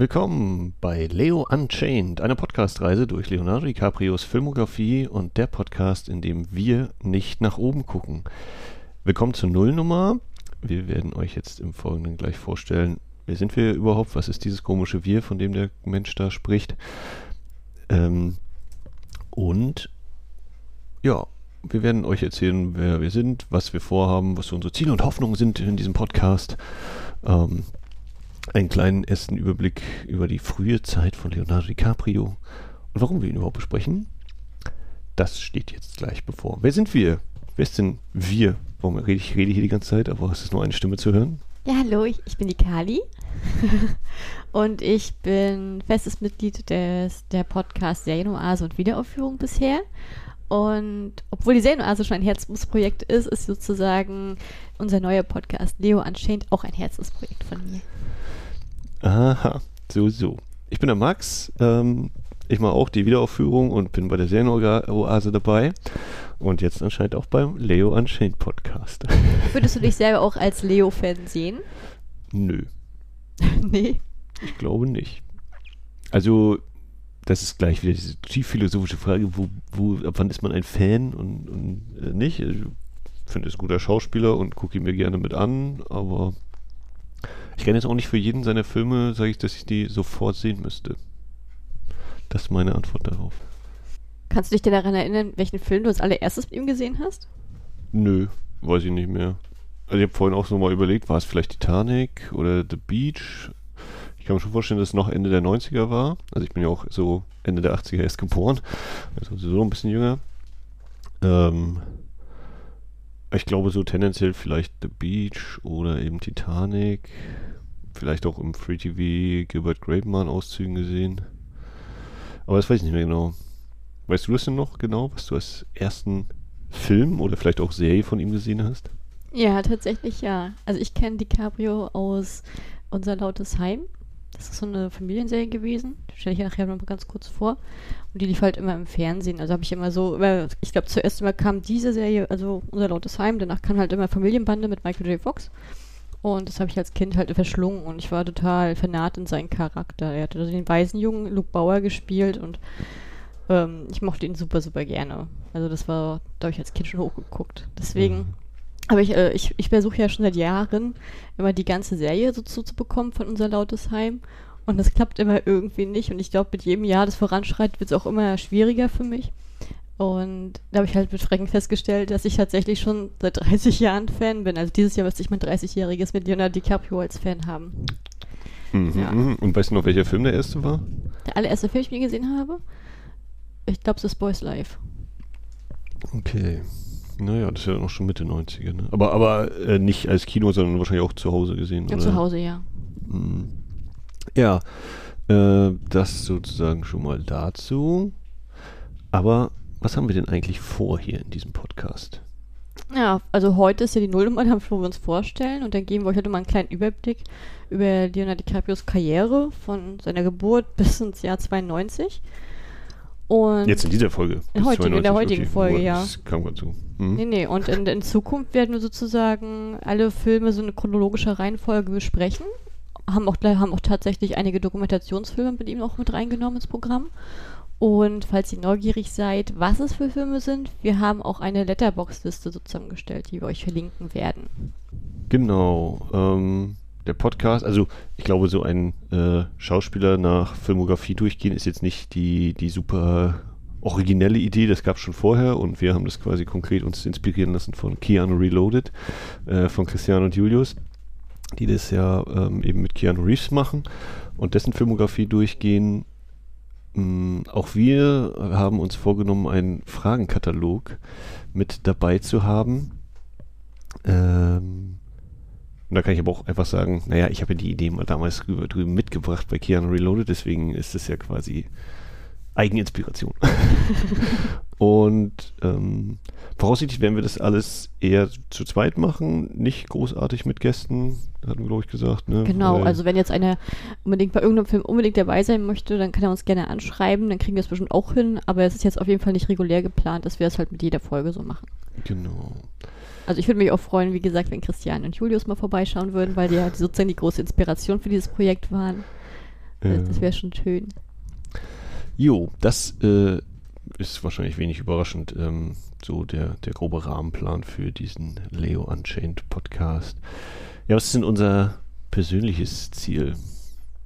Willkommen bei Leo Unchained, einer Podcastreise durch Leonardo DiCaprios Filmografie und der Podcast, in dem wir nicht nach oben gucken. Willkommen zur Nullnummer. Wir werden euch jetzt im Folgenden gleich vorstellen, wer sind wir überhaupt, was ist dieses komische Wir, von dem der Mensch da spricht. Ähm, und ja, wir werden euch erzählen, wer wir sind, was wir vorhaben, was unsere Ziele und Hoffnungen sind in diesem Podcast. Ähm, einen kleinen ersten Überblick über die frühe Zeit von Leonardo DiCaprio und warum wir ihn überhaupt besprechen. Das steht jetzt gleich bevor. Wer sind wir? Wer ist denn wir? Warum rede ich rede hier die ganze Zeit, aber es ist nur eine Stimme zu hören? Ja, hallo, ich, ich bin die Kali und ich bin festes Mitglied des, der Podcast Serienoase und Wiederaufführung bisher. Und obwohl die Serienoase schon ein Herzensprojekt ist, ist sozusagen unser neuer Podcast Leo Unchained auch ein Herzensprojekt von mir. Aha, so, so. Ich bin der Max. Ähm, ich mache auch die Wiederaufführung und bin bei der Serienoase dabei. Und jetzt anscheinend auch beim Leo Unchained Podcast. Würdest du dich selber auch als Leo-Fan sehen? Nö. nee. Ich glaube nicht. Also, das ist gleich wieder diese tief philosophische Frage, wo, wo, ab wann ist man ein Fan und, und äh, nicht? Also, ich finde es ein guter Schauspieler und gucke ihn mir gerne mit an, aber ich kann jetzt auch nicht für jeden seiner Filme, sage ich, dass ich die sofort sehen müsste. Das ist meine Antwort darauf. Kannst du dich denn daran erinnern, welchen Film du als allererstes mit ihm gesehen hast? Nö, weiß ich nicht mehr. Also ich habe vorhin auch so mal überlegt, war es vielleicht Titanic oder The Beach? Ich kann mir schon vorstellen, dass es noch Ende der 90er war. Also ich bin ja auch so Ende der 80er erst geboren. Also so ein bisschen jünger. Ähm, ich glaube so tendenziell vielleicht The Beach oder eben Titanic. Vielleicht auch im Free TV Gilbert Grapeman Auszügen gesehen. Aber das weiß ich nicht mehr genau. Weißt du das denn noch genau, was du als ersten Film oder vielleicht auch Serie von ihm gesehen hast? Ja, tatsächlich ja. Also ich kenne DiCaprio aus Unser Lautes Heim. Das ist so eine Familienserie gewesen. Stelle ich nachher noch mal ganz kurz vor. Und die lief halt immer im Fernsehen. Also habe ich immer so, immer, ich glaube zuerst immer kam diese Serie, also Unser Lautes Heim. Danach kam halt immer Familienbande mit Michael J. Fox. Und das habe ich als Kind halt verschlungen und ich war total vernarrt in seinen Charakter. Er hatte also den Waisenjungen Luke Bauer gespielt und ähm, ich mochte ihn super, super gerne. Also das war, da habe ich als Kind schon hochgeguckt. Deswegen, mhm. Aber ich, äh, ich, ich versuche ja schon seit Jahren immer die ganze Serie so zuzubekommen von unser Lautes Heim. Und das klappt immer irgendwie nicht. Und ich glaube, mit jedem Jahr, das voranschreitet, wird es auch immer schwieriger für mich. Und da habe ich halt mit Schrecken festgestellt, dass ich tatsächlich schon seit 30 Jahren Fan bin. Also dieses Jahr müsste ich mein 30-jähriges mit Leonardo DiCaprio als Fan haben. Mhm, ja. Und weißt du noch, welcher Film der erste war? Der allererste Film, den ich mir gesehen habe? Ich glaube, es ist Boys Life. Okay. Naja, das ist ja noch schon Mitte 90er. Ne? Aber, aber äh, nicht als Kino, sondern wahrscheinlich auch zu Hause gesehen. Ja, oder? zu Hause, ja. Mhm. Ja, äh, das sozusagen schon mal dazu. Aber was haben wir denn eigentlich vor hier in diesem Podcast? Ja, also heute ist ja die Nullnummer, wo wir uns vorstellen und dann geben wir euch heute mal einen kleinen Überblick über Leonardo DiCaprios Karriere von seiner Geburt bis ins Jahr 92. Und Jetzt in dieser Folge. Heute, in der heutigen okay. Folge, ja. Das kam gerade zu. Hm? Nee, nee, und in, in Zukunft werden wir sozusagen alle Filme so eine chronologische Reihenfolge besprechen. Haben auch, haben auch tatsächlich einige Dokumentationsfilme mit ihm noch mit reingenommen ins Programm. Und falls ihr neugierig seid, was es für Filme sind, wir haben auch eine Letterbox-Liste so zusammengestellt, die wir euch verlinken werden. Genau. Ähm, der Podcast, also ich glaube, so ein äh, Schauspieler nach Filmografie durchgehen ist jetzt nicht die, die super originelle Idee, das gab es schon vorher und wir haben das quasi konkret uns inspirieren lassen von Keanu Reloaded, äh, von Christian und Julius, die das ja ähm, eben mit Keanu Reeves machen und dessen Filmografie durchgehen Mm, auch wir haben uns vorgenommen, einen Fragenkatalog mit dabei zu haben. Ähm, und da kann ich aber auch einfach sagen, naja, ich habe ja die Idee mal damals drüben mitgebracht bei Keanu Reloaded, deswegen ist es ja quasi Eigeninspiration. und ähm, voraussichtlich werden wir das alles eher zu zweit machen, nicht großartig mit Gästen, hatten wir, glaube ich, gesagt. Ne? Genau, Weil also wenn jetzt einer unbedingt bei irgendeinem Film unbedingt dabei sein möchte, dann kann er uns gerne anschreiben, dann kriegen wir es bestimmt auch hin, aber es ist jetzt auf jeden Fall nicht regulär geplant, dass wir es halt mit jeder Folge so machen. Genau. Also ich würde mich auch freuen, wie gesagt, wenn Christian und Julius mal vorbeischauen würden, weil die ja sozusagen die große Inspiration für dieses Projekt waren. Ja. Das wäre schon schön. Jo, das äh, ist wahrscheinlich wenig überraschend, ähm, so der, der grobe Rahmenplan für diesen Leo Unchained Podcast. Ja, was ist denn unser persönliches Ziel?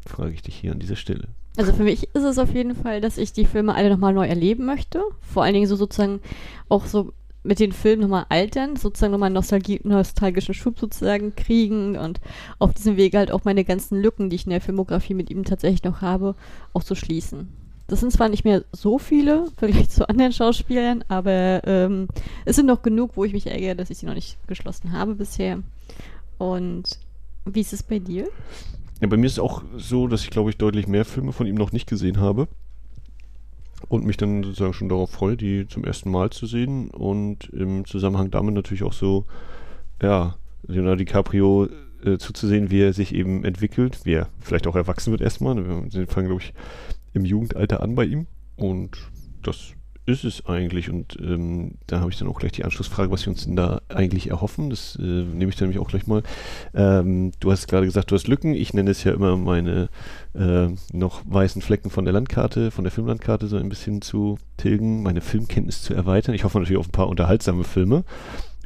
Frage ich dich hier an dieser Stelle. Also für mich ist es auf jeden Fall, dass ich die Filme alle nochmal neu erleben möchte. Vor allen Dingen so sozusagen auch so mit den Filmen nochmal altern, sozusagen nochmal einen Nostalgie nostalgischen Schub sozusagen kriegen und auf diesem Weg halt auch meine ganzen Lücken, die ich in der Filmografie mit ihm tatsächlich noch habe, auch zu schließen. Das sind zwar nicht mehr so viele, vielleicht zu anderen Schauspielern, aber ähm, es sind noch genug, wo ich mich ärgere, dass ich sie noch nicht geschlossen habe bisher. Und wie ist es bei dir? Ja, bei mir ist es auch so, dass ich glaube ich deutlich mehr Filme von ihm noch nicht gesehen habe und mich dann sozusagen schon darauf freue, die zum ersten Mal zu sehen und im Zusammenhang damit natürlich auch so, ja, Leonardo DiCaprio äh, zuzusehen, wie er sich eben entwickelt, wie er vielleicht auch erwachsen wird erstmal. Wir fangen, glaube ich, im Jugendalter an bei ihm und das ist es eigentlich? Und ähm, da habe ich dann auch gleich die Anschlussfrage, was wir uns denn da eigentlich erhoffen. Das äh, nehme ich dann nämlich auch gleich mal. Ähm, du hast gerade gesagt, du hast Lücken. Ich nenne es ja immer meine äh, noch weißen Flecken von der Landkarte, von der Filmlandkarte so ein bisschen zu tilgen, meine Filmkenntnis zu erweitern. Ich hoffe natürlich auf ein paar unterhaltsame Filme.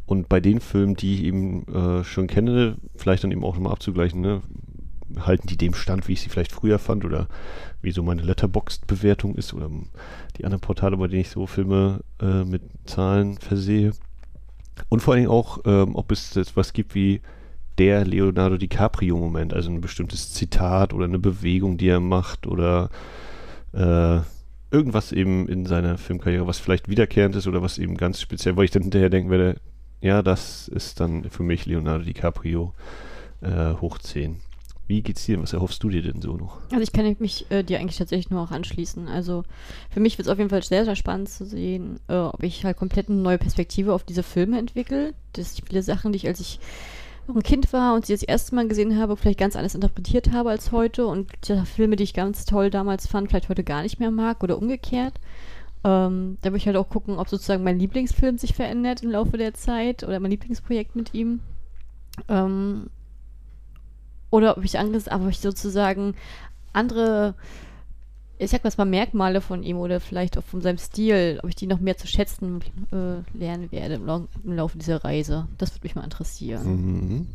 Und bei den Filmen, die ich eben äh, schon kenne, vielleicht dann eben auch nochmal abzugleichen, ne? Halten die dem Stand, wie ich sie vielleicht früher fand oder wie so meine Letterboxd-Bewertung ist oder die anderen Portale, bei denen ich so Filme äh, mit Zahlen versehe. Und vor allen Dingen auch, ähm, ob es etwas gibt wie der Leonardo DiCaprio-Moment, also ein bestimmtes Zitat oder eine Bewegung, die er macht oder äh, irgendwas eben in seiner Filmkarriere, was vielleicht wiederkehrend ist oder was eben ganz speziell, weil ich dann hinterher denken werde, ja, das ist dann für mich Leonardo DiCaprio äh, hoch 10. Wie geht's dir? Was erhoffst du dir denn so noch? Also ich kann mich äh, dir eigentlich tatsächlich nur auch anschließen. Also für mich wird es auf jeden Fall sehr, sehr spannend zu sehen, äh, ob ich halt komplett eine neue Perspektive auf diese Filme entwickle. Dass ich viele Sachen, die ich, als ich noch ein Kind war und sie das erste Mal gesehen habe, vielleicht ganz anders interpretiert habe als heute und die Filme, die ich ganz toll damals fand, vielleicht heute gar nicht mehr mag oder umgekehrt. Ähm, da würde ich halt auch gucken, ob sozusagen mein Lieblingsfilm sich verändert im Laufe der Zeit oder mein Lieblingsprojekt mit ihm. Ähm, oder ob ich Angst, aber ich sozusagen andere, ich sag mal, Merkmale von ihm oder vielleicht auch von seinem Stil, ob ich die noch mehr zu schätzen äh, lernen werde im, im, Laufe dieser Reise. Das würde mich mal interessieren. Mhm.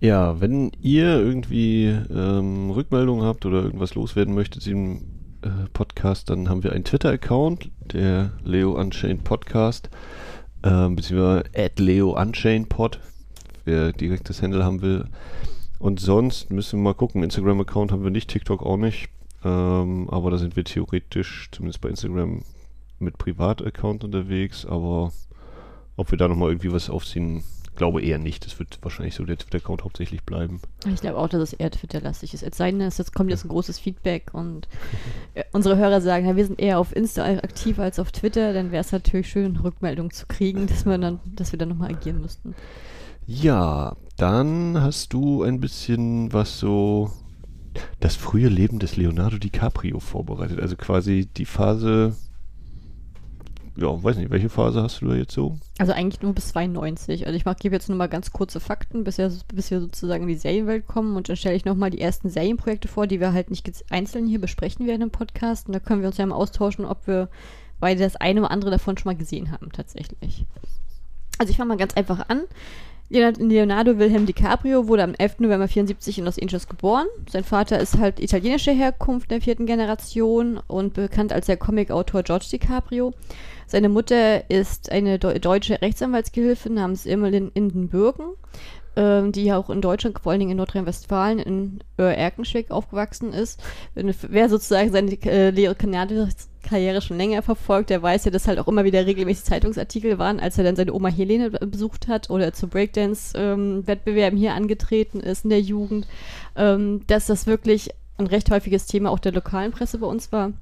Ja, wenn ihr irgendwie ähm, Rückmeldungen habt oder irgendwas loswerden möchtet im äh, Podcast, dann haben wir einen Twitter-Account, der Leo Unchained Podcast, äh, beziehungsweise at Leo Unchained Pod, wer direkt das Handle haben will. Und sonst müssen wir mal gucken. Instagram-Account haben wir nicht, TikTok auch nicht. Ähm, aber da sind wir theoretisch, zumindest bei Instagram, mit Privat-Account unterwegs. Aber ob wir da nochmal irgendwie was aufziehen, glaube eher nicht. Das wird wahrscheinlich so der Twitter-Account hauptsächlich bleiben. Ich glaube auch, dass es eher Twitter-lastig ist. Es sei denn, es kommt jetzt ein großes Feedback und äh, unsere Hörer sagen, ja, wir sind eher auf Insta aktiv als auf Twitter, dann wäre es natürlich schön, Rückmeldungen zu kriegen, dass, wir dann, dass wir dann nochmal agieren müssten. Ja, dann hast du ein bisschen was so das frühe Leben des Leonardo DiCaprio vorbereitet. Also quasi die Phase, ja, weiß nicht, welche Phase hast du da jetzt so? Also eigentlich nur bis 92. Also ich gebe jetzt nur mal ganz kurze Fakten, bis wir, bis wir sozusagen in die Serienwelt kommen und dann stelle ich nochmal die ersten Serienprojekte vor, die wir halt nicht einzeln hier besprechen werden im Podcast. Und da können wir uns ja mal austauschen, ob wir beide das eine oder andere davon schon mal gesehen haben, tatsächlich. Also ich fange mal ganz einfach an. Leonardo Wilhelm DiCaprio wurde am 11. November 1974 in Los Angeles geboren. Sein Vater ist halt italienischer Herkunft der vierten Generation und bekannt als der Comicautor George DiCaprio. Seine Mutter ist eine deutsche Rechtsanwaltsgehilfin namens Immelin Indenbürgen, ähm, die auch in Deutschland, vor allen Dingen in Nordrhein-Westfalen, in äh, Erkenschwick aufgewachsen ist. Wer sozusagen seine äh, Karriere schon länger verfolgt, der weiß ja, dass halt auch immer wieder regelmäßig Zeitungsartikel waren, als er dann seine Oma Helene besucht hat oder zu Breakdance-Wettbewerben ähm, hier angetreten ist in der Jugend, ähm, dass das wirklich ein recht häufiges Thema auch der lokalen Presse bei uns war.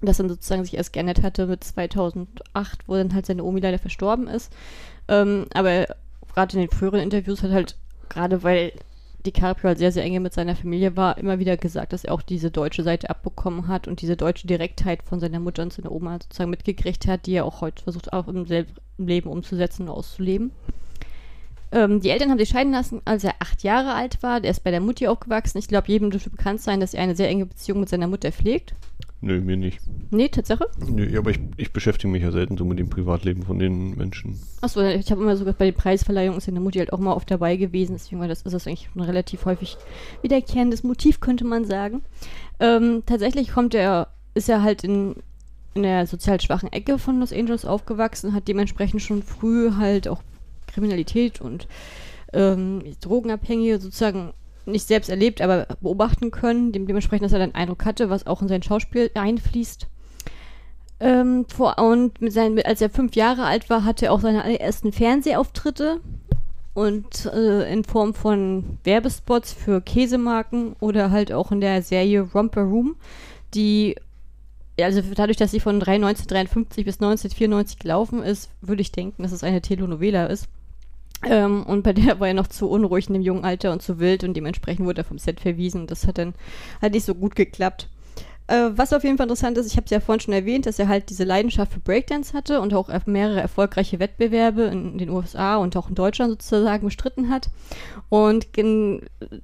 Das dann sozusagen sich erst geändert hatte mit 2008, wo dann halt seine Omi leider verstorben ist. Ähm, aber gerade in den früheren Interviews hat halt, gerade weil DiCaprio halt sehr, sehr enge mit seiner Familie war, immer wieder gesagt, dass er auch diese deutsche Seite abbekommen hat und diese deutsche Direktheit von seiner Mutter und seiner Oma sozusagen mitgekriegt hat, die er auch heute versucht, auch im, im Leben umzusetzen und auszuleben. Ähm, die Eltern haben sich scheiden lassen, als er acht Jahre alt war. Der ist bei der Mutti aufgewachsen. Ich glaube, jedem dürfte bekannt sein, dass er eine sehr enge Beziehung mit seiner Mutter pflegt. Nö, mir nicht. Nee, Tatsache? Nö, aber ich, ich beschäftige mich ja selten so mit dem Privatleben von den Menschen. Achso, ich habe immer sogar bei den Preisverleihungen ist seine Mutti halt auch mal oft dabei gewesen. Deswegen war das, ist das eigentlich ein relativ häufig wiederkehrendes Motiv, könnte man sagen. Ähm, tatsächlich kommt er, ist er halt in, in der sozial schwachen Ecke von Los Angeles aufgewachsen, hat dementsprechend schon früh halt auch Kriminalität und ähm, Drogenabhängige sozusagen nicht selbst erlebt, aber beobachten können. Dem, dementsprechend, dass er dann Eindruck hatte, was auch in sein Schauspiel einfließt. Ähm, vor, und mit seinen, als er fünf Jahre alt war, hatte er auch seine allerersten Fernsehauftritte und äh, in Form von Werbespots für Käsemarken oder halt auch in der Serie Romper Room, die also dadurch, dass sie von 1953 bis 1994 gelaufen ist, würde ich denken, dass es eine Telenovela ist. Ähm, und bei der war er noch zu unruhig in dem jungen Alter und zu wild und dementsprechend wurde er vom Set verwiesen. Das hat dann halt nicht so gut geklappt. Äh, was auf jeden Fall interessant ist, ich habe es ja vorhin schon erwähnt, dass er halt diese Leidenschaft für Breakdance hatte und auch mehrere erfolgreiche Wettbewerbe in den USA und auch in Deutschland sozusagen bestritten hat. Und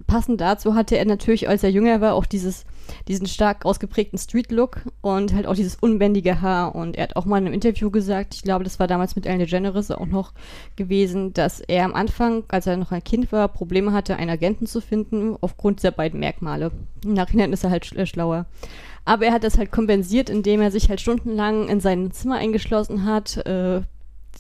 passend dazu hatte er natürlich, als er jünger war, auch dieses, diesen stark ausgeprägten Street-Look und halt auch dieses unbändige Haar. Und er hat auch mal in einem Interview gesagt, ich glaube, das war damals mit Ellen DeGeneres auch noch gewesen, dass er am Anfang, als er noch ein Kind war, Probleme hatte, einen Agenten zu finden, aufgrund dieser beiden Merkmale. Im Nachhinein ist er halt schlauer. Aber er hat das halt kompensiert, indem er sich halt stundenlang in sein Zimmer eingeschlossen hat, äh,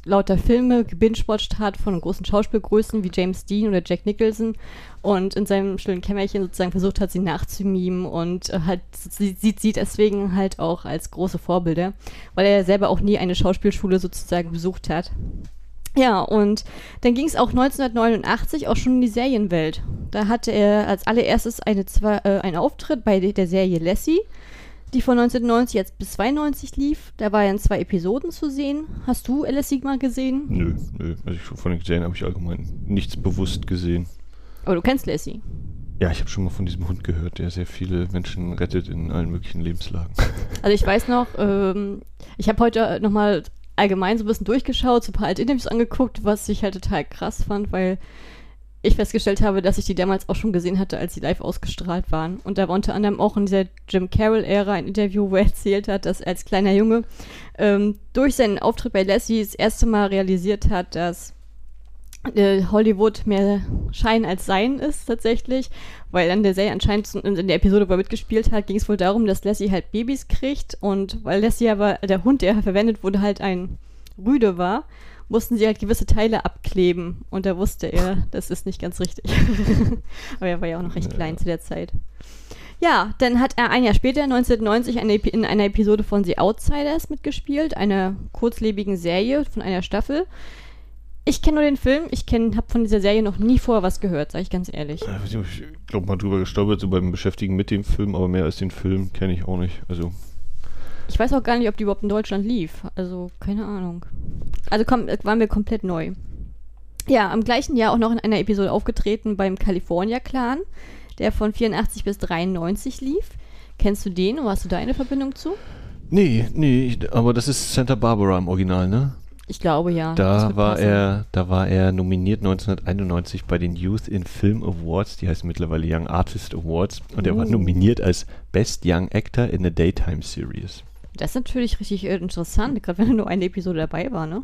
lauter Filme gebingewatcht hat von großen Schauspielgrößen wie James Dean oder Jack Nicholson und in seinem stillen Kämmerchen sozusagen versucht hat, sie nachzumimen und äh, halt sieht sie deswegen halt auch als große Vorbilder, weil er selber auch nie eine Schauspielschule sozusagen besucht hat. Ja, und dann ging es auch 1989 auch schon in die Serienwelt. Da hatte er als allererstes eine, zwei, äh, einen Auftritt bei der Serie Lassie die von 1990 jetzt bis 92 lief. Da war er in zwei Episoden zu sehen. Hast du Alice Sigma gesehen? Nö, nö. Also ich, von den Serien habe ich allgemein nichts bewusst gesehen. Aber du kennst Lassie? Ja, ich habe schon mal von diesem Hund gehört, der sehr viele Menschen rettet in allen möglichen Lebenslagen. Also ich weiß noch, ähm, ich habe heute nochmal allgemein so ein bisschen durchgeschaut, so ein paar alte Interviews angeguckt, was ich halt total krass fand, weil ich festgestellt habe, dass ich die damals auch schon gesehen hatte, als sie live ausgestrahlt waren. Und da war unter anderem auch in dieser Jim Carroll-Ära ein Interview, wo er erzählt hat, dass er als kleiner Junge ähm, durch seinen Auftritt bei Lassie das erste Mal realisiert hat, dass äh, Hollywood mehr Schein als Sein ist tatsächlich, weil dann der Serie anscheinend in der Episode, wo er mitgespielt hat, ging es wohl darum, dass Lassie halt Babys kriegt und weil Lassie aber, der Hund, der verwendet wurde, halt ein Rüde war, mussten sie halt gewisse Teile abkleben. Und da wusste er, das ist nicht ganz richtig. Aber er war ja auch noch recht klein ja. zu der Zeit. Ja, dann hat er ein Jahr später, 1990, eine, in einer Episode von The Outsiders mitgespielt, einer kurzlebigen Serie von einer Staffel. Ich kenne nur den Film, ich habe von dieser Serie noch nie vorher was gehört, sage ich ganz ehrlich. Ich glaube mal drüber gestolpert, so beim Beschäftigen mit dem Film, aber mehr als den Film kenne ich auch nicht. Also ich weiß auch gar nicht, ob die überhaupt in Deutschland lief. Also, keine Ahnung. Also komm, waren wir komplett neu. Ja, am gleichen Jahr auch noch in einer Episode aufgetreten beim California Clan, der von 84 bis 93 lief. Kennst du den oder hast du da eine Verbindung zu? Nee, nee, aber das ist Santa Barbara im Original, ne? Ich glaube ja. Da war passen. er, da war er nominiert 1991 bei den Youth in Film Awards, die heißen mittlerweile Young Artist Awards, und uh. er war uh. nominiert als Best Young Actor in a Daytime Series. Das ist natürlich richtig äh, interessant, gerade wenn nur eine Episode dabei war, ne?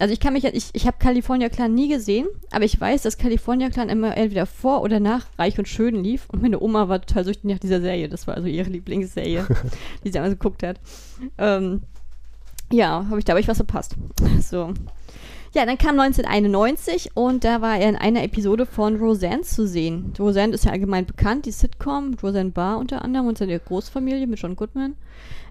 Also ich kann mich, ich, ich habe California Clan nie gesehen, aber ich weiß, dass California Clan immer entweder vor oder nach Reich und Schön lief und meine Oma war total süchtig nach dieser Serie. Das war also ihre Lieblingsserie, die sie einmal geguckt hat. Ähm, ja, habe ich da habe ich was verpasst. So. Ja, dann kam 1991 und da war er in einer Episode von Roseanne zu sehen. Roseanne ist ja allgemein bekannt, die Sitcom, Roseanne Barr unter anderem und seine Großfamilie mit John Goodman.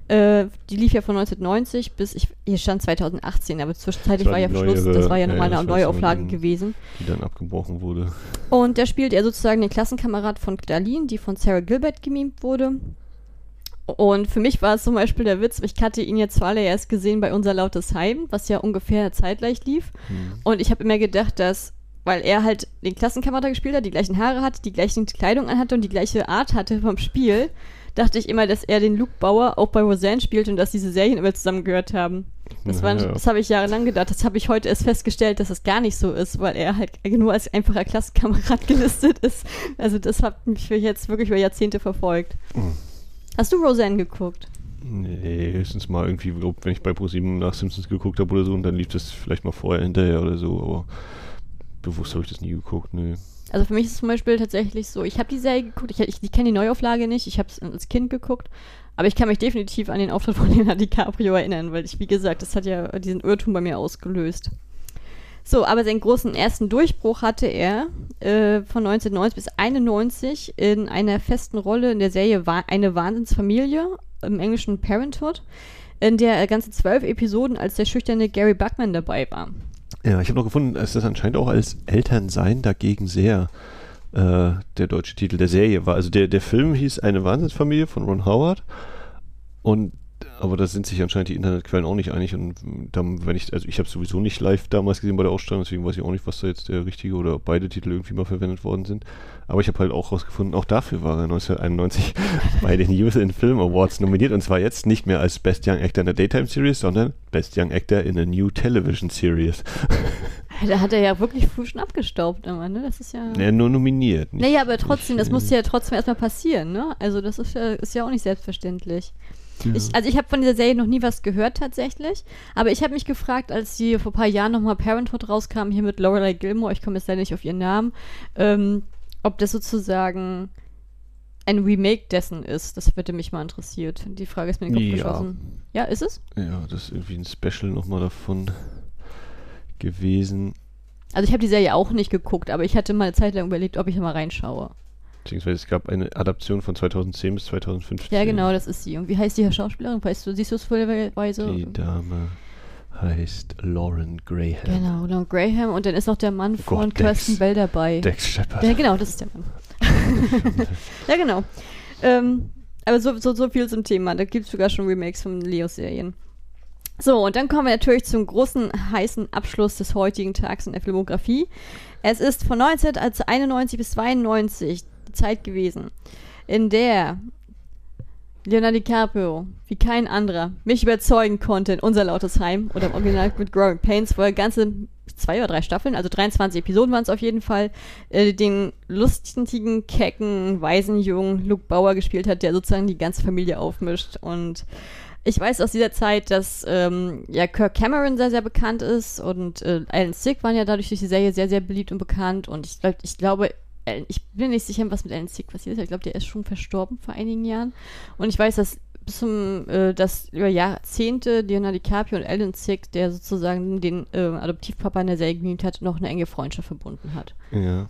Äh, die lief ja von 1990 bis, ich, hier stand 2018, aber zwischenzeitlich war ja Schluss, das war ja nochmal eine Neuauflage gewesen. Die dann abgebrochen wurde. Und da spielt er sozusagen den Klassenkamerad von Darlene, die von Sarah Gilbert gemimt wurde. Und für mich war es zum Beispiel der Witz, ich hatte ihn jetzt zuallererst gesehen bei Unser Lautes Heim, was ja ungefähr zeitgleich lief. Mhm. Und ich habe immer gedacht, dass, weil er halt den Klassenkamerad gespielt hat, die gleichen Haare hatte, die gleiche Kleidung anhatte und die gleiche Art hatte vom Spiel, dachte ich immer, dass er den Luke Bauer auch bei Roseanne spielt und dass diese Serien immer zusammengehört haben. Das, war, Ja. das habe ich jahrelang gedacht. Das habe ich heute erst festgestellt, dass es gar nicht so ist, weil er halt nur als einfacher Klassenkamerad gelistet ist. Also das hat mich jetzt wirklich über Jahrzehnte verfolgt. Mhm. Hast du Roseanne geguckt? Nee, höchstens mal irgendwie, wenn ich bei ProSieben nach Simpsons geguckt habe oder so und dann lief das vielleicht mal vorher hinterher oder so, aber bewusst habe ich das nie geguckt, nee. Also für mich ist es zum Beispiel tatsächlich so, ich habe die Serie geguckt, ich, ich, ich kenne die Neuauflage nicht, ich habe es als Kind geguckt, aber ich kann mich definitiv an den Auftritt von Leonardo DiCaprio erinnern, weil ich, wie gesagt, das hat ja diesen Irrtum bei mir ausgelöst. So, aber seinen großen ersten Durchbruch hatte er äh, von 1990 bis 91 in einer festen Rolle in der Serie Wa Eine Wahnsinnsfamilie, im englischen Parenthood, in der er ganze zwölf Episoden als der schüchterne Gary Buckman dabei war. Ja, ich habe noch gefunden, dass das anscheinend auch als Elternsein dagegen sehr äh, der deutsche Titel der Serie war. Also der, der Film hieß Eine Wahnsinnsfamilie von Ron Howard und aber da sind sich anscheinend die Internetquellen auch nicht einig und dann, wenn ich, also ich habe sowieso nicht live damals gesehen bei der Ausstrahlung, deswegen weiß ich auch nicht, was da jetzt der richtige oder beide Titel irgendwie mal verwendet worden sind. Aber ich habe halt auch rausgefunden, auch dafür war er 1991 bei den Youth in Film Awards nominiert und zwar jetzt nicht mehr als Best Young Actor in a Daytime Series, sondern Best Young Actor in a New Television Series. Da hat er ja wirklich früh schon abgestaubt immer, ne? Das ist ja. Ja, nur nominiert. nicht- Naja, aber trotzdem, nicht, das musste ja trotzdem erstmal passieren, ne? Also das ist ja, ist ja auch nicht selbstverständlich. Ja. Ich, also ich habe von dieser Serie noch nie was gehört tatsächlich, aber ich habe mich gefragt, als sie vor ein paar Jahren nochmal Parenthood rauskam, hier mit Lorelei Gilmore, ich komme jetzt leider nicht auf ihren Namen, ähm, ob das sozusagen ein Remake dessen ist. Das würde mich mal interessiert. Die Frage ist mir in den Kopf Ja. geschossen. Ja, ist es? Ja, das ist irgendwie ein Special nochmal davon gewesen. Also ich habe die Serie auch nicht geguckt, aber ich hatte mal eine Zeit lang überlegt, ob ich da mal reinschaue. Beziehungsweise es gab eine Adaption von 2010 bis 2015. Ja, genau, das ist sie. Und wie heißt die Schauspielerin? Weißt du, siehst du es vollweise? Die Dame heißt Lauren Graham. Genau, Long Graham und dann ist noch der Mann Oh Gott, von Dex. Kirsten Bell dabei. Dex Shepard. Ja, genau, das ist der Mann. ja, genau. Ähm, aber so, so, so viel zum Thema. Da gibt es sogar schon Remakes von Leo-Serien. So, und dann kommen wir natürlich zum großen, heißen Abschluss des heutigen Tags in der Filmografie. Es ist von 1991 bis 92 die Zeit gewesen, in der Leonardo DiCaprio, wie kein anderer, mich überzeugen konnte in unser lautes Heim oder im Original mit Growing Pains, wo er ganze zwei oder drei Staffeln, also 23 Episoden waren es auf jeden Fall, äh, den lustigen, kecken, weisen Jungen Luke Bauer gespielt hat, der sozusagen die ganze Familie aufmischt. Und ich weiß aus dieser Zeit, dass ähm, ja Kirk Cameron sehr, sehr bekannt ist und äh, Alan Sick waren ja dadurch durch die Serie sehr, sehr beliebt und bekannt. Und ich, glaub, ich glaube, Alan- ich bin nicht sicher, was mit Alan Sick passiert ist. Ich glaube, der ist schon verstorben vor einigen Jahren. Und ich weiß, dass bis zum, äh, dass über Jahrzehnte Leonardo DiCaprio und Alan Sick, der sozusagen den äh, Adoptivpapa in der Serie gemietet hat, noch eine enge Freundschaft verbunden hat. Ja.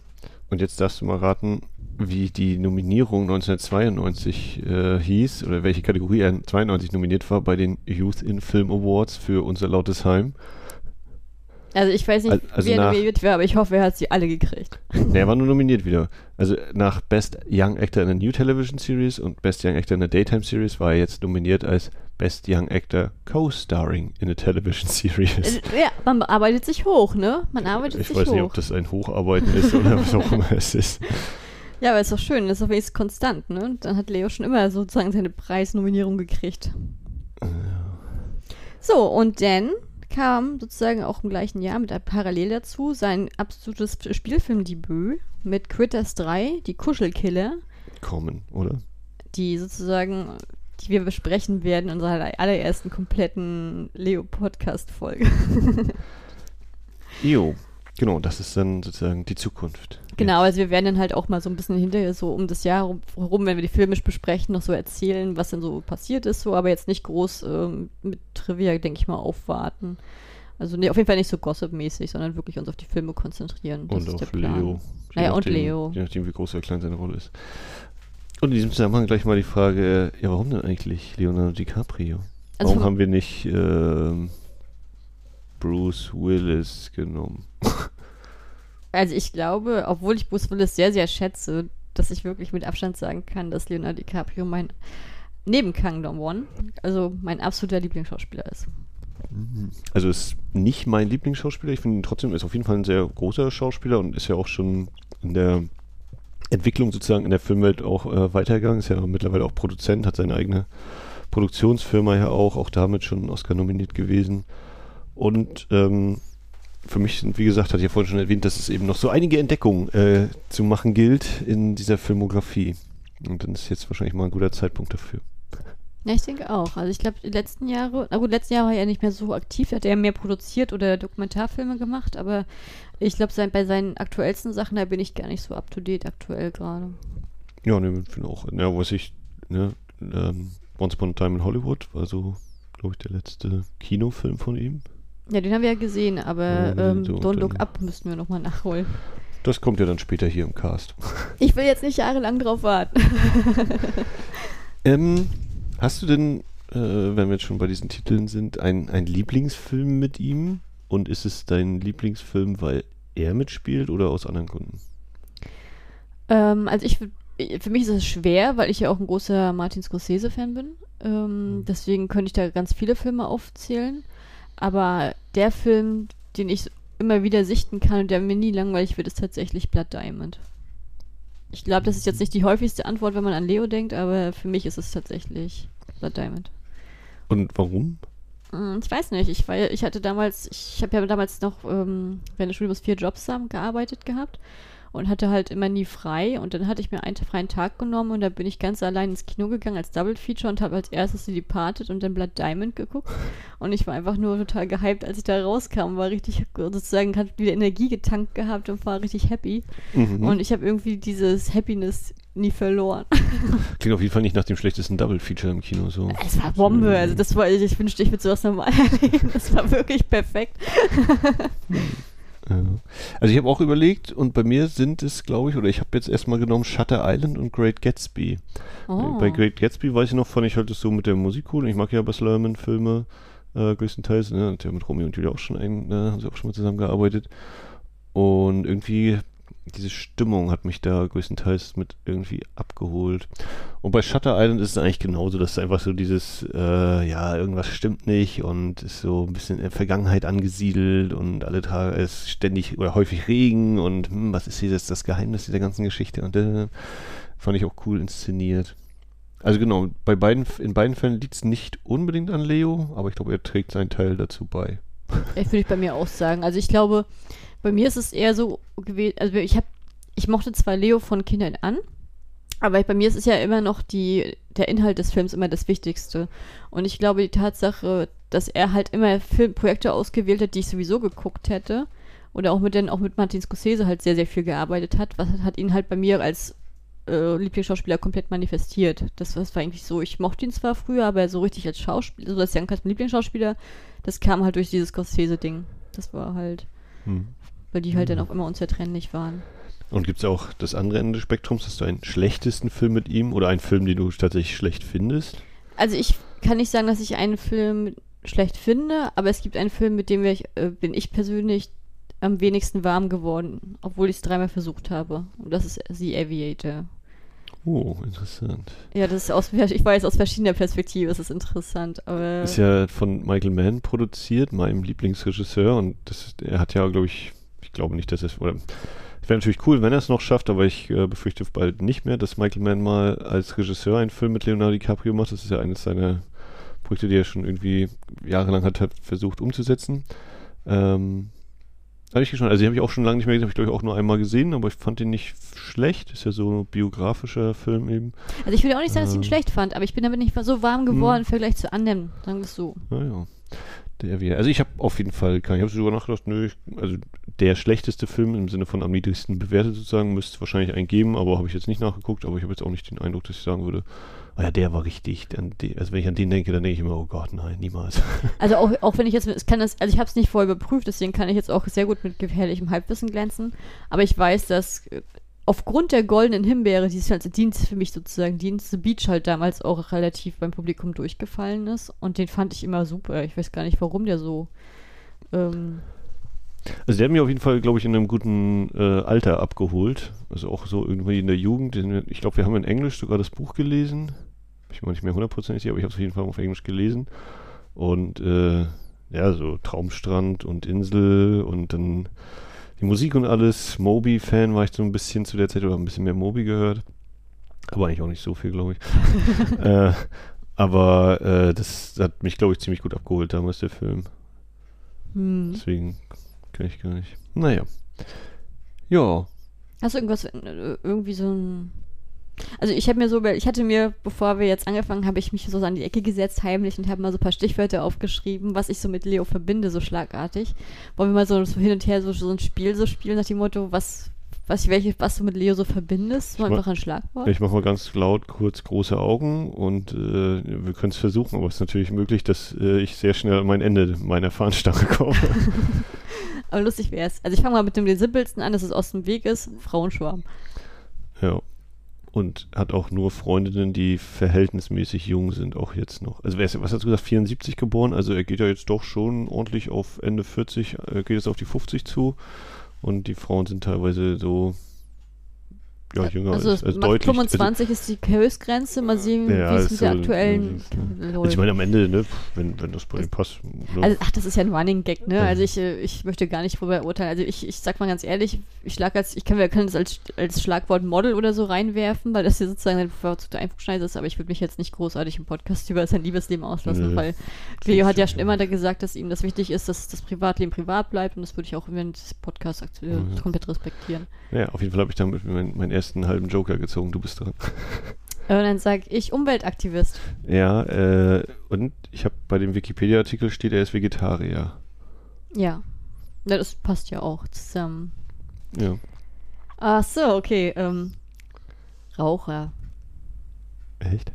Und jetzt darfst du mal raten, wie die Nominierung 1992 äh, hieß oder welche Kategorie er 92 nominiert war bei den Youth in Film Awards für unser lautes Heim. Also ich weiß nicht, Al- also wie er nominiert war, aber ich hoffe, er hat sie alle gekriegt. Ne, er war nur nominiert wieder. Also nach Best Young Actor in a New Television Series und Best Young Actor in a Daytime Series war er jetzt nominiert als Best Young Actor Co-Starring in a Television Series. Äh, Ja, man arbeitet sich hoch, ne? Man arbeitet Ich sich weiß hoch. nicht, ob das ein Hocharbeiten ist oder was auch immer es ist. Ja, aber ist doch schön, das ist doch wenigstens konstant, ne? Und Dann hat Leo schon immer sozusagen seine Preisnominierung gekriegt. So, und dann kam sozusagen auch im gleichen Jahr mit parallel dazu sein absolutes Spielfilmdebüt mit Critters 3, die Kuschelkiller, Kommen, oder? die sozusagen, die wir besprechen werden in unserer allerersten kompletten Leo-Podcast-Folge. Jo, genau, das ist dann sozusagen die Zukunft. Genau, also wir werden dann halt auch mal so ein bisschen hinterher so um das Jahr rum- herum, wenn wir die filmisch besprechen, noch so erzählen, was denn so passiert ist, so, aber jetzt nicht groß ähm, mit Trivia, denke ich mal, aufwarten. Also nee, auf jeden Fall nicht so Gossip-mäßig, sondern wirklich uns auf die Filme konzentrieren. Das Und auf. Leo. Naja, und nachdem- Leo. Je nachdem, wie groß oder klein seine Rolle ist. Und in diesem Zusammenhang gleich mal die Frage, ja, warum denn eigentlich Leonardo DiCaprio? Also warum haben wir nicht ähm, Bruce Willis genommen? Also ich glaube, obwohl ich Bruce Willis sehr, sehr schätze, dass ich wirklich mit Abstand sagen kann, dass Leonardo DiCaprio mein neben Kang Dong-won, also mein absoluter Lieblingsschauspieler ist. Also ist nicht mein Lieblingsschauspieler. Ich finde ihn trotzdem, ist auf jeden Fall ein sehr großer Schauspieler und ist ja auch schon in der Entwicklung sozusagen in der Filmwelt auch äh, weitergegangen. Ist ja mittlerweile auch Produzent, hat seine eigene Produktionsfirma ja auch, auch damit schon Oscar nominiert gewesen. Und ähm, für mich sind, wie gesagt, hatte ich ja vorhin schon erwähnt, dass es eben noch so einige Entdeckungen äh, zu machen gilt in dieser Filmografie. Und dann ist jetzt wahrscheinlich mal ein guter Zeitpunkt dafür. Ja, ich denke auch. Also ich glaube, die letzten Jahre, na gut, letzten Jahre war er nicht mehr so aktiv, hat er mehr produziert oder Dokumentarfilme gemacht, aber ich glaube, sein, bei seinen aktuellsten Sachen, da bin ich gar nicht so up to date aktuell gerade. Ja, ne, ich finde auch, ja, was ich, ne, ähm, Once Upon a Time in Hollywood war so, glaube ich, der letzte Kinofilm von ihm. Ja, den haben wir ja gesehen, aber ähm, so, Don't Look Up müssten wir nochmal nachholen. Das kommt ja dann später hier im Cast. Ich will jetzt nicht jahrelang drauf warten. Ähm, hast du denn, äh, wenn wir jetzt schon bei diesen Titeln sind, ein, ein Lieblingsfilm mit ihm? Und ist es dein Lieblingsfilm, weil er mitspielt oder aus anderen Gründen? Ähm, also ich, würd- für mich ist es schwer, weil ich ja auch ein großer Martin Scorsese-Fan bin. Ähm, deswegen könnte ich da ganz viele Filme aufzählen. Aber der Film, den ich immer wieder sichten kann und der mir nie langweilig wird, ist tatsächlich Blood Diamond. Ich glaube, das ist jetzt nicht die häufigste Antwort, wenn man an Leo denkt, aber für mich ist es tatsächlich Blood Diamond. Und warum? Mm, Ich weiß nicht. Ich, war, ich hatte damals, ich habe ja damals noch ähm, während des Studiums vier Jobs zusammen gearbeitet gehabt und hatte halt immer nie frei. Und dann hatte ich mir einen freien Tag genommen und da bin ich ganz allein ins Kino gegangen als Double Feature und habe als erstes The Departed und dann Blood Diamond geguckt. Und ich war einfach nur total gehypt, als ich da rauskam. War richtig, sozusagen, hat wieder Energie getankt gehabt und war richtig happy. Mhm. Und ich habe irgendwie dieses Happiness nie verloren. Klingt auf jeden Fall nicht nach dem schlechtesten Double-Feature im Kino so. Es war Bombe. Also das war, ich wünschte, ich würde sowas nochmal erleben. Das war wirklich perfekt. Ja. Also ich habe auch überlegt und bei mir sind es, glaube ich, oder ich habe jetzt erstmal genommen Shutter Island und Great Gatsby. Oh. Bei Great Gatsby weiß ich noch, fand ich halt das so mit der Musik cool. Ich mag ja Baz Luhrmann-Filme äh, größtenteils. Ne? Hat ja mit Romeo und Julia auch schon ein, ne? haben sie auch schon mal zusammengearbeitet. Und irgendwie diese Stimmung hat mich da größtenteils mit irgendwie abgeholt. Und bei Shutter Island ist es eigentlich genauso, dass einfach so dieses, äh, ja, irgendwas stimmt nicht und ist so ein bisschen in der Vergangenheit angesiedelt und alle Tage ist ständig oder häufig Regen und hm, was ist hier das, das Geheimnis dieser ganzen Geschichte und äh, fand ich auch cool inszeniert. Also genau, bei beiden, in beiden Fällen liegt es nicht unbedingt an Leo, aber ich glaube, er trägt seinen Teil dazu bei. Ich würde ich bei mir auch sagen. Also ich glaube, bei mir ist es eher so gewesen, also ich habe, ich mochte zwar Leo von Kindheit an, aber bei mir ist es ja immer noch die, der Inhalt des Films immer das Wichtigste. Und ich glaube, die Tatsache, dass er halt immer Filmprojekte ausgewählt hat, die ich sowieso geguckt hätte, oder auch mit den, auch mit Martin Scorsese halt sehr, sehr viel gearbeitet hat, was hat ihn halt bei mir als äh, Lieblingsschauspieler komplett manifestiert. Das, das war eigentlich so, ich mochte ihn zwar früher, aber so richtig als Schauspieler, so als Janka als mein Lieblingsschauspieler, das kam halt durch dieses Scorsese-Ding. Das war halt, Hm. Weil die halt Mhm. dann auch immer unzertrennlich waren. Und gibt es auch das andere Ende des Spektrums? Hast du einen schlechtesten Film mit ihm oder einen Film, den du tatsächlich schlecht findest? Also ich kann nicht sagen, dass ich einen Film schlecht finde, aber es gibt einen Film, mit dem ich, äh, bin ich persönlich am wenigsten warm geworden, obwohl ich es dreimal versucht habe. Und das ist The Aviator. Oh, interessant. Ja, das ist aus, ich weiß, aus verschiedener Perspektive ist es interessant, aber Ist ja von Michael Mann produziert, meinem Lieblingsregisseur. Und das, er hat ja, glaube ich, ich glaube nicht, dass es, oder es wäre natürlich cool, wenn er es noch schafft, aber ich äh, befürchte bald nicht mehr, dass Michael Mann mal als Regisseur einen Film mit Leonardo DiCaprio macht. Das ist ja eines seiner Projekte, die er schon irgendwie jahrelang hat, hat versucht umzusetzen. Ähm, habe ich schon, also die habe ich auch schon lange nicht mehr gesehen, habe ich glaube ich auch nur einmal gesehen, aber ich fand den nicht schlecht. Ist ja so ein biografischer Film eben. Also ich würde auch nicht sagen, dass ich ihn Ähm. schlecht fand, aber ich bin damit nicht so warm geworden im Vergleich zu anderen, sagen wir es so. Naja. Der wäre. Also ich habe auf jeden Fall keinen. Ich habe sogar nachgedacht, nö, ich, also der schlechteste Film im Sinne von am niedrigsten bewertet sozusagen, müsste es wahrscheinlich einen geben, aber habe ich jetzt nicht nachgeguckt, aber ich habe jetzt auch nicht den Eindruck, dass ich sagen würde, ah ja, der war richtig. Den, also wenn ich an den denke, dann denke ich immer, oh Gott, nein, niemals. Also auch, auch wenn ich jetzt, es kann das, also ich habe es nicht vorher überprüft, deswegen kann ich jetzt auch sehr gut mit gefährlichem Halbwissen glänzen. Aber ich weiß, dass aufgrund der goldenen Himbeere, die es als Dienst für mich sozusagen Dienst, The Beach halt damals auch relativ beim Publikum durchgefallen ist. Und den fand ich immer super. Ich weiß gar nicht, warum der so. Ähm, Also der hat mich auf jeden Fall, glaube ich, in einem guten äh, Alter abgeholt. Also auch so irgendwie in der Jugend. Ich glaube, wir haben in Englisch sogar das Buch gelesen. Ich bin nicht mehr hundertprozentig sicher, aber ich habe es auf jeden Fall auf Englisch gelesen. Und äh, ja, so Traumstrand und Insel und dann die Musik und alles. Moby-Fan war ich so ein bisschen zu der Zeit oder ein bisschen mehr Moby gehört. Aber eigentlich auch nicht so viel, glaube ich. äh, Aber äh, das hat mich, glaube ich, ziemlich gut abgeholt damals, der Film. Hm. Deswegen kann ich gar nicht. Naja. Ja. Hast du irgendwas, äh, irgendwie so ein. Also ich habe mir so, ich hatte mir, bevor wir jetzt angefangen, habe ich mich so an die Ecke gesetzt, heimlich, und habe mal so ein paar Stichwörter aufgeschrieben, was ich so mit Leo verbinde, so schlagartig. Wollen wir mal so, so hin und her so, so ein Spiel so spielen nach dem Motto, was, was, welche, was du mit Leo so verbindest? So Ich einfach ein Schlagwort. Ich mache mal ganz laut kurz große Augen und äh, wir können es versuchen, aber es ist natürlich möglich, dass äh, ich sehr schnell an mein Ende meiner Fahnenstange komme. Aber lustig wär's. Also ich fange mal mit dem simpelsten an, dass es aus dem Weg ist. Frauenschwarm. ja. Und hat auch nur Freundinnen, die verhältnismäßig jung sind, auch jetzt noch. Also wer ist, was hast du gesagt, 74 geboren? Also er geht ja jetzt doch schon ordentlich auf Ende 40, äh, geht jetzt auf die 50 zu. Und die Frauen sind teilweise so ja, jünger also als, es als macht deutlich. 25 ist die Höchstgrenze. Mal sehen, Ja, wie es ist mit der so- aktuellen Also läuft. ich meine, am Ende, ne, wenn, wenn das bei ihm passt. Ne? Also, ach, das ist ja ein Running Gag, ne? Also ich, äh, ich möchte gar nicht darüber urteilen. Also ich, ich sag mal ganz ehrlich, ich schlag als, ich kann, wir können das als, als Schlagwort Model oder so reinwerfen, weil das hier sozusagen ein bevorzugter Einflugschneise ist, aber ich würde mich jetzt nicht großartig im Podcast über sein Liebesleben auslassen, Nö. weil Cleo hat ja schon immer da gesagt, dass ihm das wichtig ist, dass das Privatleben privat bleibt und das würde ich auch während des Podcasts äh, Mhm. komplett respektieren. ja, auf jeden Fall habe ich damit meinen, meinen ersten halben Joker gezogen. Du bist dran. Und dann sag ich Umweltaktivist. Ja, äh, und ich habe bei dem Wikipedia-Artikel steht, er ist Vegetarier. Ja. Ja, Das passt ja auch zusammen. Ja. Ach so, okay. Ähm, Raucher. Echt?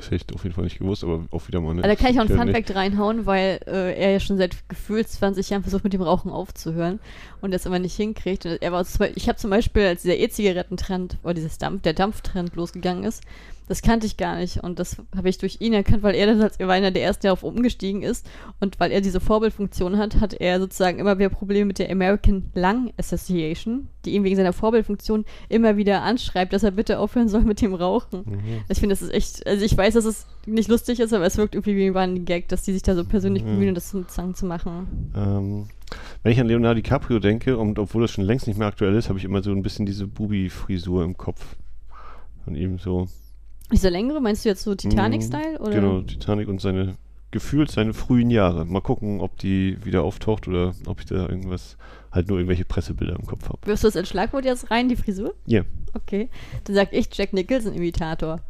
Das hätte ich auf jeden Fall nicht gewusst, aber auch wieder mal eine. Also da kann ich auch einen. Funfact reinhauen, weil äh, er ja schon seit gefühlt 20 Jahren versucht, mit dem Rauchen aufzuhören und das immer nicht hinkriegt. Und er war ich habe zum Beispiel, als dieser E-Zigarettentrend oder dieses Dampf, der Dampftrend losgegangen ist, das kannte ich gar nicht und das habe ich durch ihn erkannt, weil er dann als er war einer der ersten, der auf umgestiegen ist und weil er diese Vorbildfunktion hat, hat er sozusagen immer wieder Probleme mit der American Lung Association, die ihn wegen seiner Vorbildfunktion immer wieder anschreibt, dass er bitte aufhören soll mit dem Rauchen. Mhm. Ich finde, das ist echt, also ich weiß, dass es nicht lustig ist, aber es wirkt irgendwie wie ein Gag, dass die sich da so persönlich Mhm. bemühen, das sozusagen zu machen. Ähm, wenn ich an Leonardo DiCaprio denke, und obwohl das schon längst nicht mehr aktuell ist, habe ich immer so ein bisschen diese Bubi-Frisur im Kopf. Von ihm so. Diese längere, meinst du jetzt so Titanic-Style? oder? Genau, Titanic und seine, gefühlt seine frühen Jahre. Mal gucken, ob die wieder auftaucht oder ob ich da irgendwas, halt nur irgendwelche Pressebilder im Kopf habe. Wirfst du das als Schlagwort jetzt rein, die Frisur? Ja. Okay. Dann sag ich Jack Nicholson Imitator.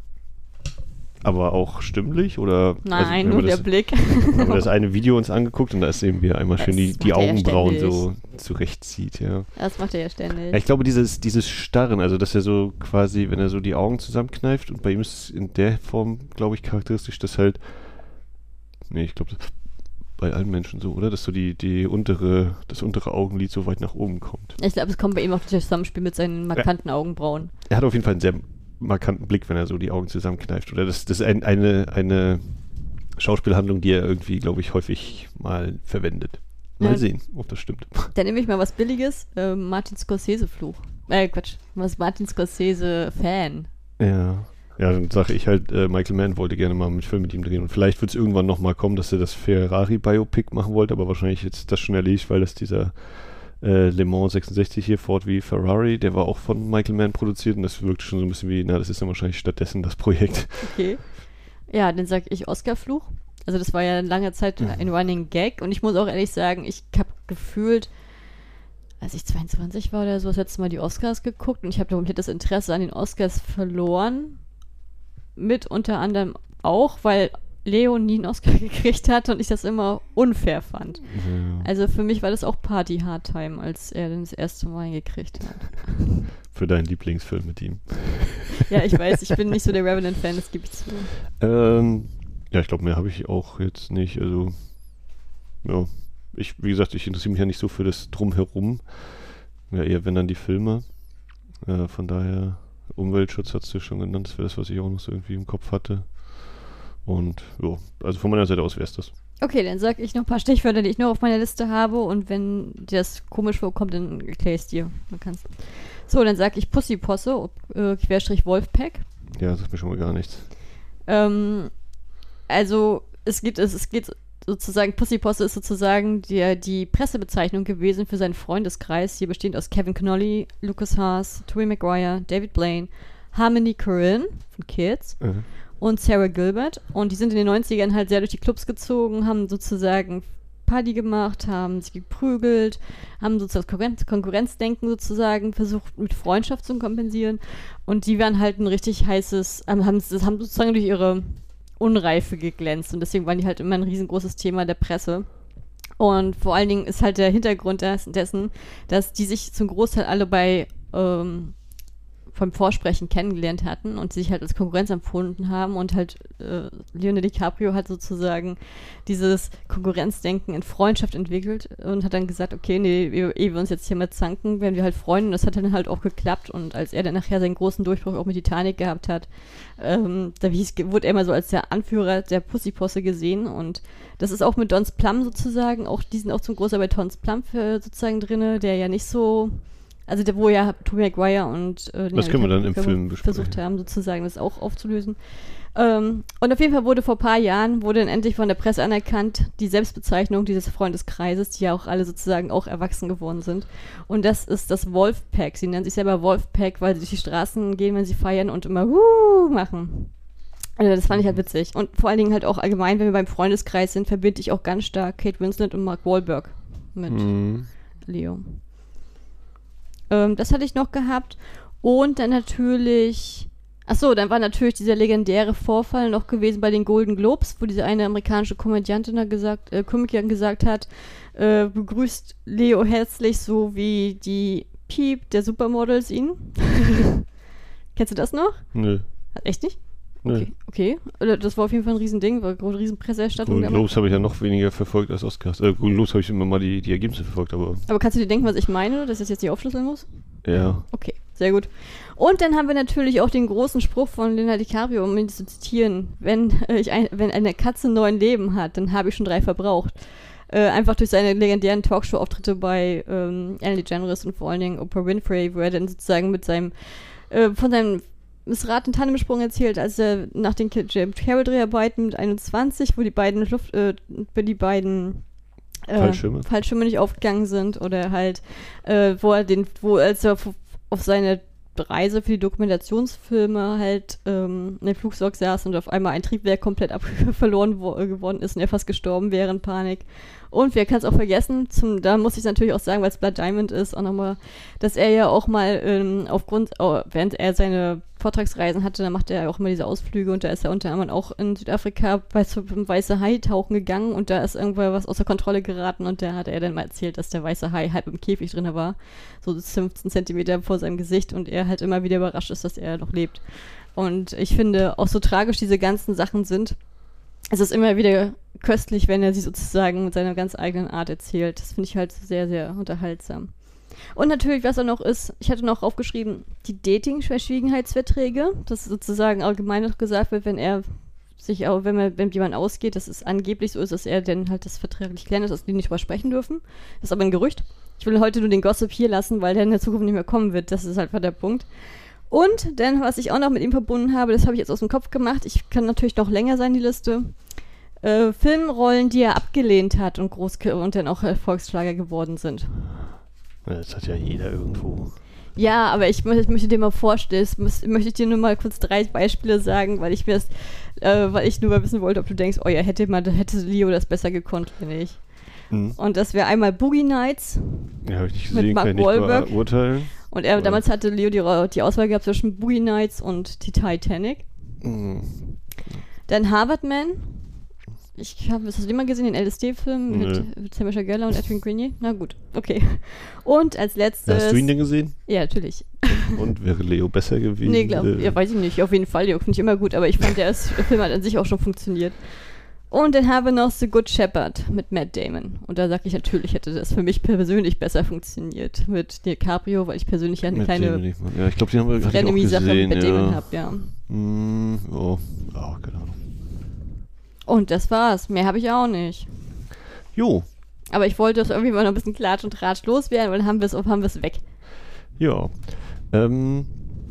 Aber auch stimmlich oder? Nein, also, nur wir der das, Blick. haben wir das eine Video uns angeguckt und da sehen wir einmal Das schön die, die er ja Augenbrauen so zurechtzieht, ja. Das macht er ja ständig. Ja, ich glaube, dieses, dieses Starren, also dass er so quasi, wenn er so die Augen zusammenkneift und bei ihm ist es in der Form, glaube ich, charakteristisch, dass halt, nee, ich glaube, das ist bei allen Menschen so, oder? Dass so die, die untere, das untere Augenlid so weit nach oben kommt. Ich glaube, es kommt bei ihm auch durch das Zusammenspiel mit seinen markanten Augenbrauen. Er hat auf jeden Fall einen sehr markanten Blick, wenn er so die Augen zusammenkneift, oder? Das, das ist ein, eine, eine Schauspielhandlung, die er irgendwie, glaube ich, häufig mal verwendet. Mal Ja. sehen, ob das stimmt. Dann nehme ich mal was Billiges. Äh, Martin Scorsese-Fluch. Äh, Quatsch. Was Martin Scorsese-Fan. Ja. Ja, dann sage ich halt, äh, Michael Mann wollte gerne mal einen Film mit ihm drehen. Und vielleicht wird es irgendwann nochmal kommen, dass er das Ferrari-Biopic machen wollte, aber wahrscheinlich jetzt das schon erledigt, weil das dieser äh, Le Mans 66 hier, Ford wie Ferrari, der war auch von Michael Mann produziert und das wirkt schon so ein bisschen wie, na, das ist dann wahrscheinlich stattdessen das Projekt. Okay. Ja, dann sag ich Oscar-Fluch. Also das war ja lange Zeit ein Running Gag und ich muss auch ehrlich sagen, ich habe gefühlt, als ich 22 war oder so, das letzte Mal die Oscars geguckt und ich habe komplett das Interesse an den Oscars verloren. Mit unter anderem auch, weil Leo nie einen Oscar gekriegt hat und ich das immer unfair fand. Ja, Also für mich war das auch Party Hard Time, als er den das erste Mal gekriegt hat. für deinen Lieblingsfilm mit ihm. Ja, ich weiß, ich bin nicht so der Revenant-Fan, das gebe ich zu. Ähm, ja, ich glaube, mehr habe ich auch jetzt nicht. Also, ja, ich, wie gesagt, ich interessiere mich ja nicht so für das Drumherum. Ja, eher wenn dann die Filme. Äh, von daher, Umweltschutz hast du schon genannt, das wäre das, was ich auch noch so irgendwie im Kopf hatte. Und ja, also von meiner Seite aus wäre es das. Okay, dann sag ich noch ein paar Stichwörter, die ich nur auf meiner Liste habe und wenn dir das komisch vorkommt, dann erkläre ich es dir. Du kannst. So, dann sag ich Pussy Posse, äh, Querstrich Wolfpack. Ja, das ist mir schon mal gar nichts. Ähm, also, es geht, es, es geht sozusagen, Pussy Posse ist sozusagen die, die Pressebezeichnung gewesen für seinen Freundeskreis, hier bestehend aus Kevin Connolly, Lucas Haas, Tobey Maguire, David Blaine, Harmony Korine von Kids Äh, und Sarah Gilbert. Und die sind in den 90ern halt sehr durch die Clubs gezogen, haben sozusagen Party gemacht, haben sich geprügelt, haben sozusagen Konkurrenz, Konkurrenzdenken sozusagen versucht mit Freundschaft zu kompensieren. Und die waren halt ein richtig heißes, haben, haben sozusagen durch ihre Unreife geglänzt. Und deswegen waren die halt immer ein riesengroßes Thema der Presse. Und vor allen Dingen ist halt der Hintergrund dessen, dass die sich zum Großteil alle bei ähm, vom Vorsprechen kennengelernt hatten und sich halt als Konkurrenz empfunden haben und halt äh, Leonardo DiCaprio hat sozusagen dieses Konkurrenzdenken in Freundschaft entwickelt und hat dann gesagt, okay, nee, ehe wir uns jetzt hier mal zanken, werden wir halt Freunde. Und das hat dann halt auch geklappt. Und als er dann nachher seinen großen Durchbruch auch mit Titanic gehabt hat, ähm, da hieß, wurde er immer so als der Anführer der Pussyposse gesehen. Und das ist auch mit Dons Plum sozusagen, auch die sind auch zum Großteil bei Dons Plum für, sozusagen drinne, der ja nicht so also der, wo ja Tobey Maguire und äh, das können wir dann im Film besprechen. versucht haben, sozusagen das auch aufzulösen. Ähm, und auf jeden Fall wurde vor ein paar Jahren, wurde dann endlich von der Presse anerkannt, die Selbstbezeichnung dieses Freundeskreises, die ja auch alle sozusagen auch erwachsen geworden sind. Und das ist das Wolfpack. Sie nennen sich selber Wolfpack, weil sie durch die Straßen gehen, wenn sie feiern und immer Wuh machen. Also das fand ich halt witzig. Und vor allen Dingen halt auch allgemein, wenn wir beim Freundeskreis sind, verbinde ich auch ganz stark Kate Winslet und Mark Wahlberg mit mhm. Leo. Ähm, das hatte ich noch gehabt. Und dann natürlich. Achso, dann war natürlich dieser legendäre Vorfall noch gewesen bei den Golden Globes, wo diese eine amerikanische Komödiantin da gesagt, äh, Komikerin gesagt hat, äh, begrüßt Leo herzlich, so wie die Piep der Supermodels ihn. Kennst du das noch? Nö. Echt nicht? Okay, okay. Das war auf jeden Fall ein Riesending, war eine riesen Presseerstattung. Golden Globes habe ich ja noch weniger verfolgt als Oscars. Äh, Golden Globes habe ich immer mal die, die Ergebnisse verfolgt, aber... Aber kannst du dir denken, was ich meine, dass ich das jetzt hier aufschlüsseln muss? Ja. Okay, sehr gut. Und dann haben wir natürlich auch den großen Spruch von Leonardo DiCaprio, um ihn zu zitieren. Wenn, äh, ich ein, wenn eine Katze neun Leben hat, dann habe ich schon drei verbraucht. Äh, einfach durch seine legendären Talkshow-Auftritte bei ähm, Ellen DeGeneres und vor allen Dingen Oprah Winfrey, wo er dann sozusagen mit seinem äh, von seinem missratenen Tandemsprung erzählt, als er nach den James Carroll-Dreharbeiten mit 21, wo die beiden Luft, äh, die beiden äh, Fallschirme. Fallschirme nicht aufgegangen sind oder halt, äh, wo er den, wo als er auf seine Reise für die Dokumentationsfilme halt ähm, in dem Flugzeug saß und auf einmal ein Triebwerk komplett verloren geworden ist und er fast gestorben wäre in Panik. Und wer kann es auch vergessen, zum, da muss ich natürlich auch sagen, weil es Blood Diamond ist, auch nochmal, dass er ja auch mal ähm, aufgrund, oh, während er seine Vortragsreisen hatte, dann macht er ja auch immer diese Ausflüge und da ist er unter anderem auch in Südafrika bei einem weiße Hai tauchen gegangen und da ist irgendwann was außer Kontrolle geraten und da hat er dann mal erzählt, dass der weiße Hai halb im Käfig drin war, so 15 Zentimeter vor seinem Gesicht und er halt immer wieder überrascht ist, dass er noch lebt. Und ich finde, auch so tragisch diese ganzen Sachen sind, es ist immer wieder köstlich, wenn er sie sozusagen mit seiner ganz eigenen Art erzählt. Das finde ich halt sehr, sehr unterhaltsam. Und natürlich, was auch noch ist, ich hatte noch aufgeschrieben, die Dating-Verschwiegenheitsverträge, dass sozusagen allgemein noch gesagt wird, wenn er sich auch, wenn man, wenn jemand ausgeht, dass es angeblich so ist, dass er dann halt das vertraglich klären ist, dass die nicht übersprechen dürfen. Das ist aber ein Gerücht. Ich will heute nur den Gossip hier lassen, weil der in der Zukunft nicht mehr kommen wird. Das ist halt der Punkt. Und denn, was ich auch noch mit ihm verbunden habe, das habe ich jetzt aus dem Kopf gemacht. Ich kann natürlich noch länger sein, die Liste. Äh, Filmrollen, die er abgelehnt hat und groß und dann auch Erfolgsschlager geworden sind. Ja, das hat ja jeder irgendwo. Ja, aber ich, ich möchte dir mal vorstellen, muss, möchte ich dir nur mal kurz drei Beispiele sagen, weil ich mir das, äh, weil ich nur mal wissen wollte, ob du denkst, oh ja, hätte man, hätte Leo das besser gekonnt, wenn ich. Hm. Und das wäre einmal Boogie Nights. Ja, habe ich nicht gesehen, mit Mark kann ich Wahlberg. nicht urteilen. Und er, damals hatte Leo die, die, Auswahl gehabt zwischen Boogie Nights und die Titanic. Mhm. Dann Harvard Man. Ich habe, hast du den mal gesehen, den LSD-Film mit, mit Samuel Geller und Edwin Grenier? Na gut, okay. Und als letztes. Hast du ihn denn gesehen? Ja, natürlich. Und wäre Leo besser gewesen? Nee, glaube äh, ja, weiß ich nicht. Auf jeden Fall. Leo finde ich immer gut, aber ich fand, der, Film hat an sich auch schon funktioniert. Und dann haben wir noch The Good Shepherd mit Matt Damon. Und da sage ich natürlich, hätte das für mich persönlich besser funktioniert mit DiCaprio, weil ich persönlich ja eine Matt kleine ja, ich glaube, die haben wir Frenemy-Sache mit Matt ja. Damon habe, ja. Mm, oh, oh, keine Ahnung. Und das war's. Mehr habe ich auch nicht. Jo. Aber ich wollte das irgendwie mal noch ein bisschen klatsch und tratsch loswerden, weil dann haben wir es haben weg. Ja. Ähm,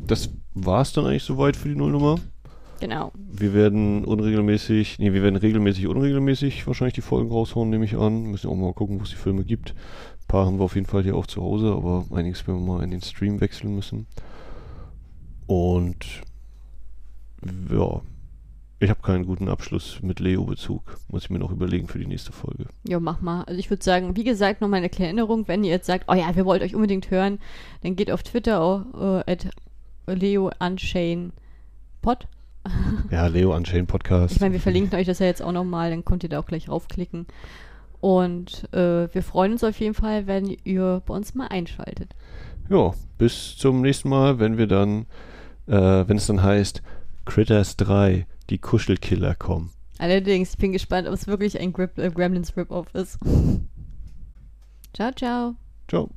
das war's dann eigentlich soweit für die Nullnummer. Genau. Wir werden unregelmäßig, nee, wir werden regelmäßig, unregelmäßig wahrscheinlich die Folgen raushauen, nehme ich an. Müssen auch mal gucken, wo es die Filme gibt. Ein paar haben wir auf jeden Fall hier auch zu Hause, aber einiges werden wir mal in den Stream wechseln müssen. Und ja, Ich habe keinen guten Abschluss mit Leo-Bezug. Muss ich mir noch überlegen für die nächste Folge. Ja, mach mal. Also ich würde sagen, wie gesagt, nochmal eine kleine Erinnerung, wenn ihr jetzt sagt, oh ja, wir wollt euch unbedingt hören, dann geht auf Twitter äh, at Leo Unchain Pod. Ja, Leo Unchained Podcast. Ich meine, wir verlinken euch das ja jetzt auch nochmal, dann könnt ihr da auch gleich raufklicken. Und äh, wir freuen uns auf jeden Fall, wenn ihr bei uns mal einschaltet. Ja, bis zum nächsten Mal, wenn wir dann, äh, wenn es dann heißt Critters 3, die Kuschelkiller kommen. Allerdings, ich bin gespannt, ob es wirklich ein Grip, äh, Gremlins Rip-Off ist. ciao, ciao. Ciao.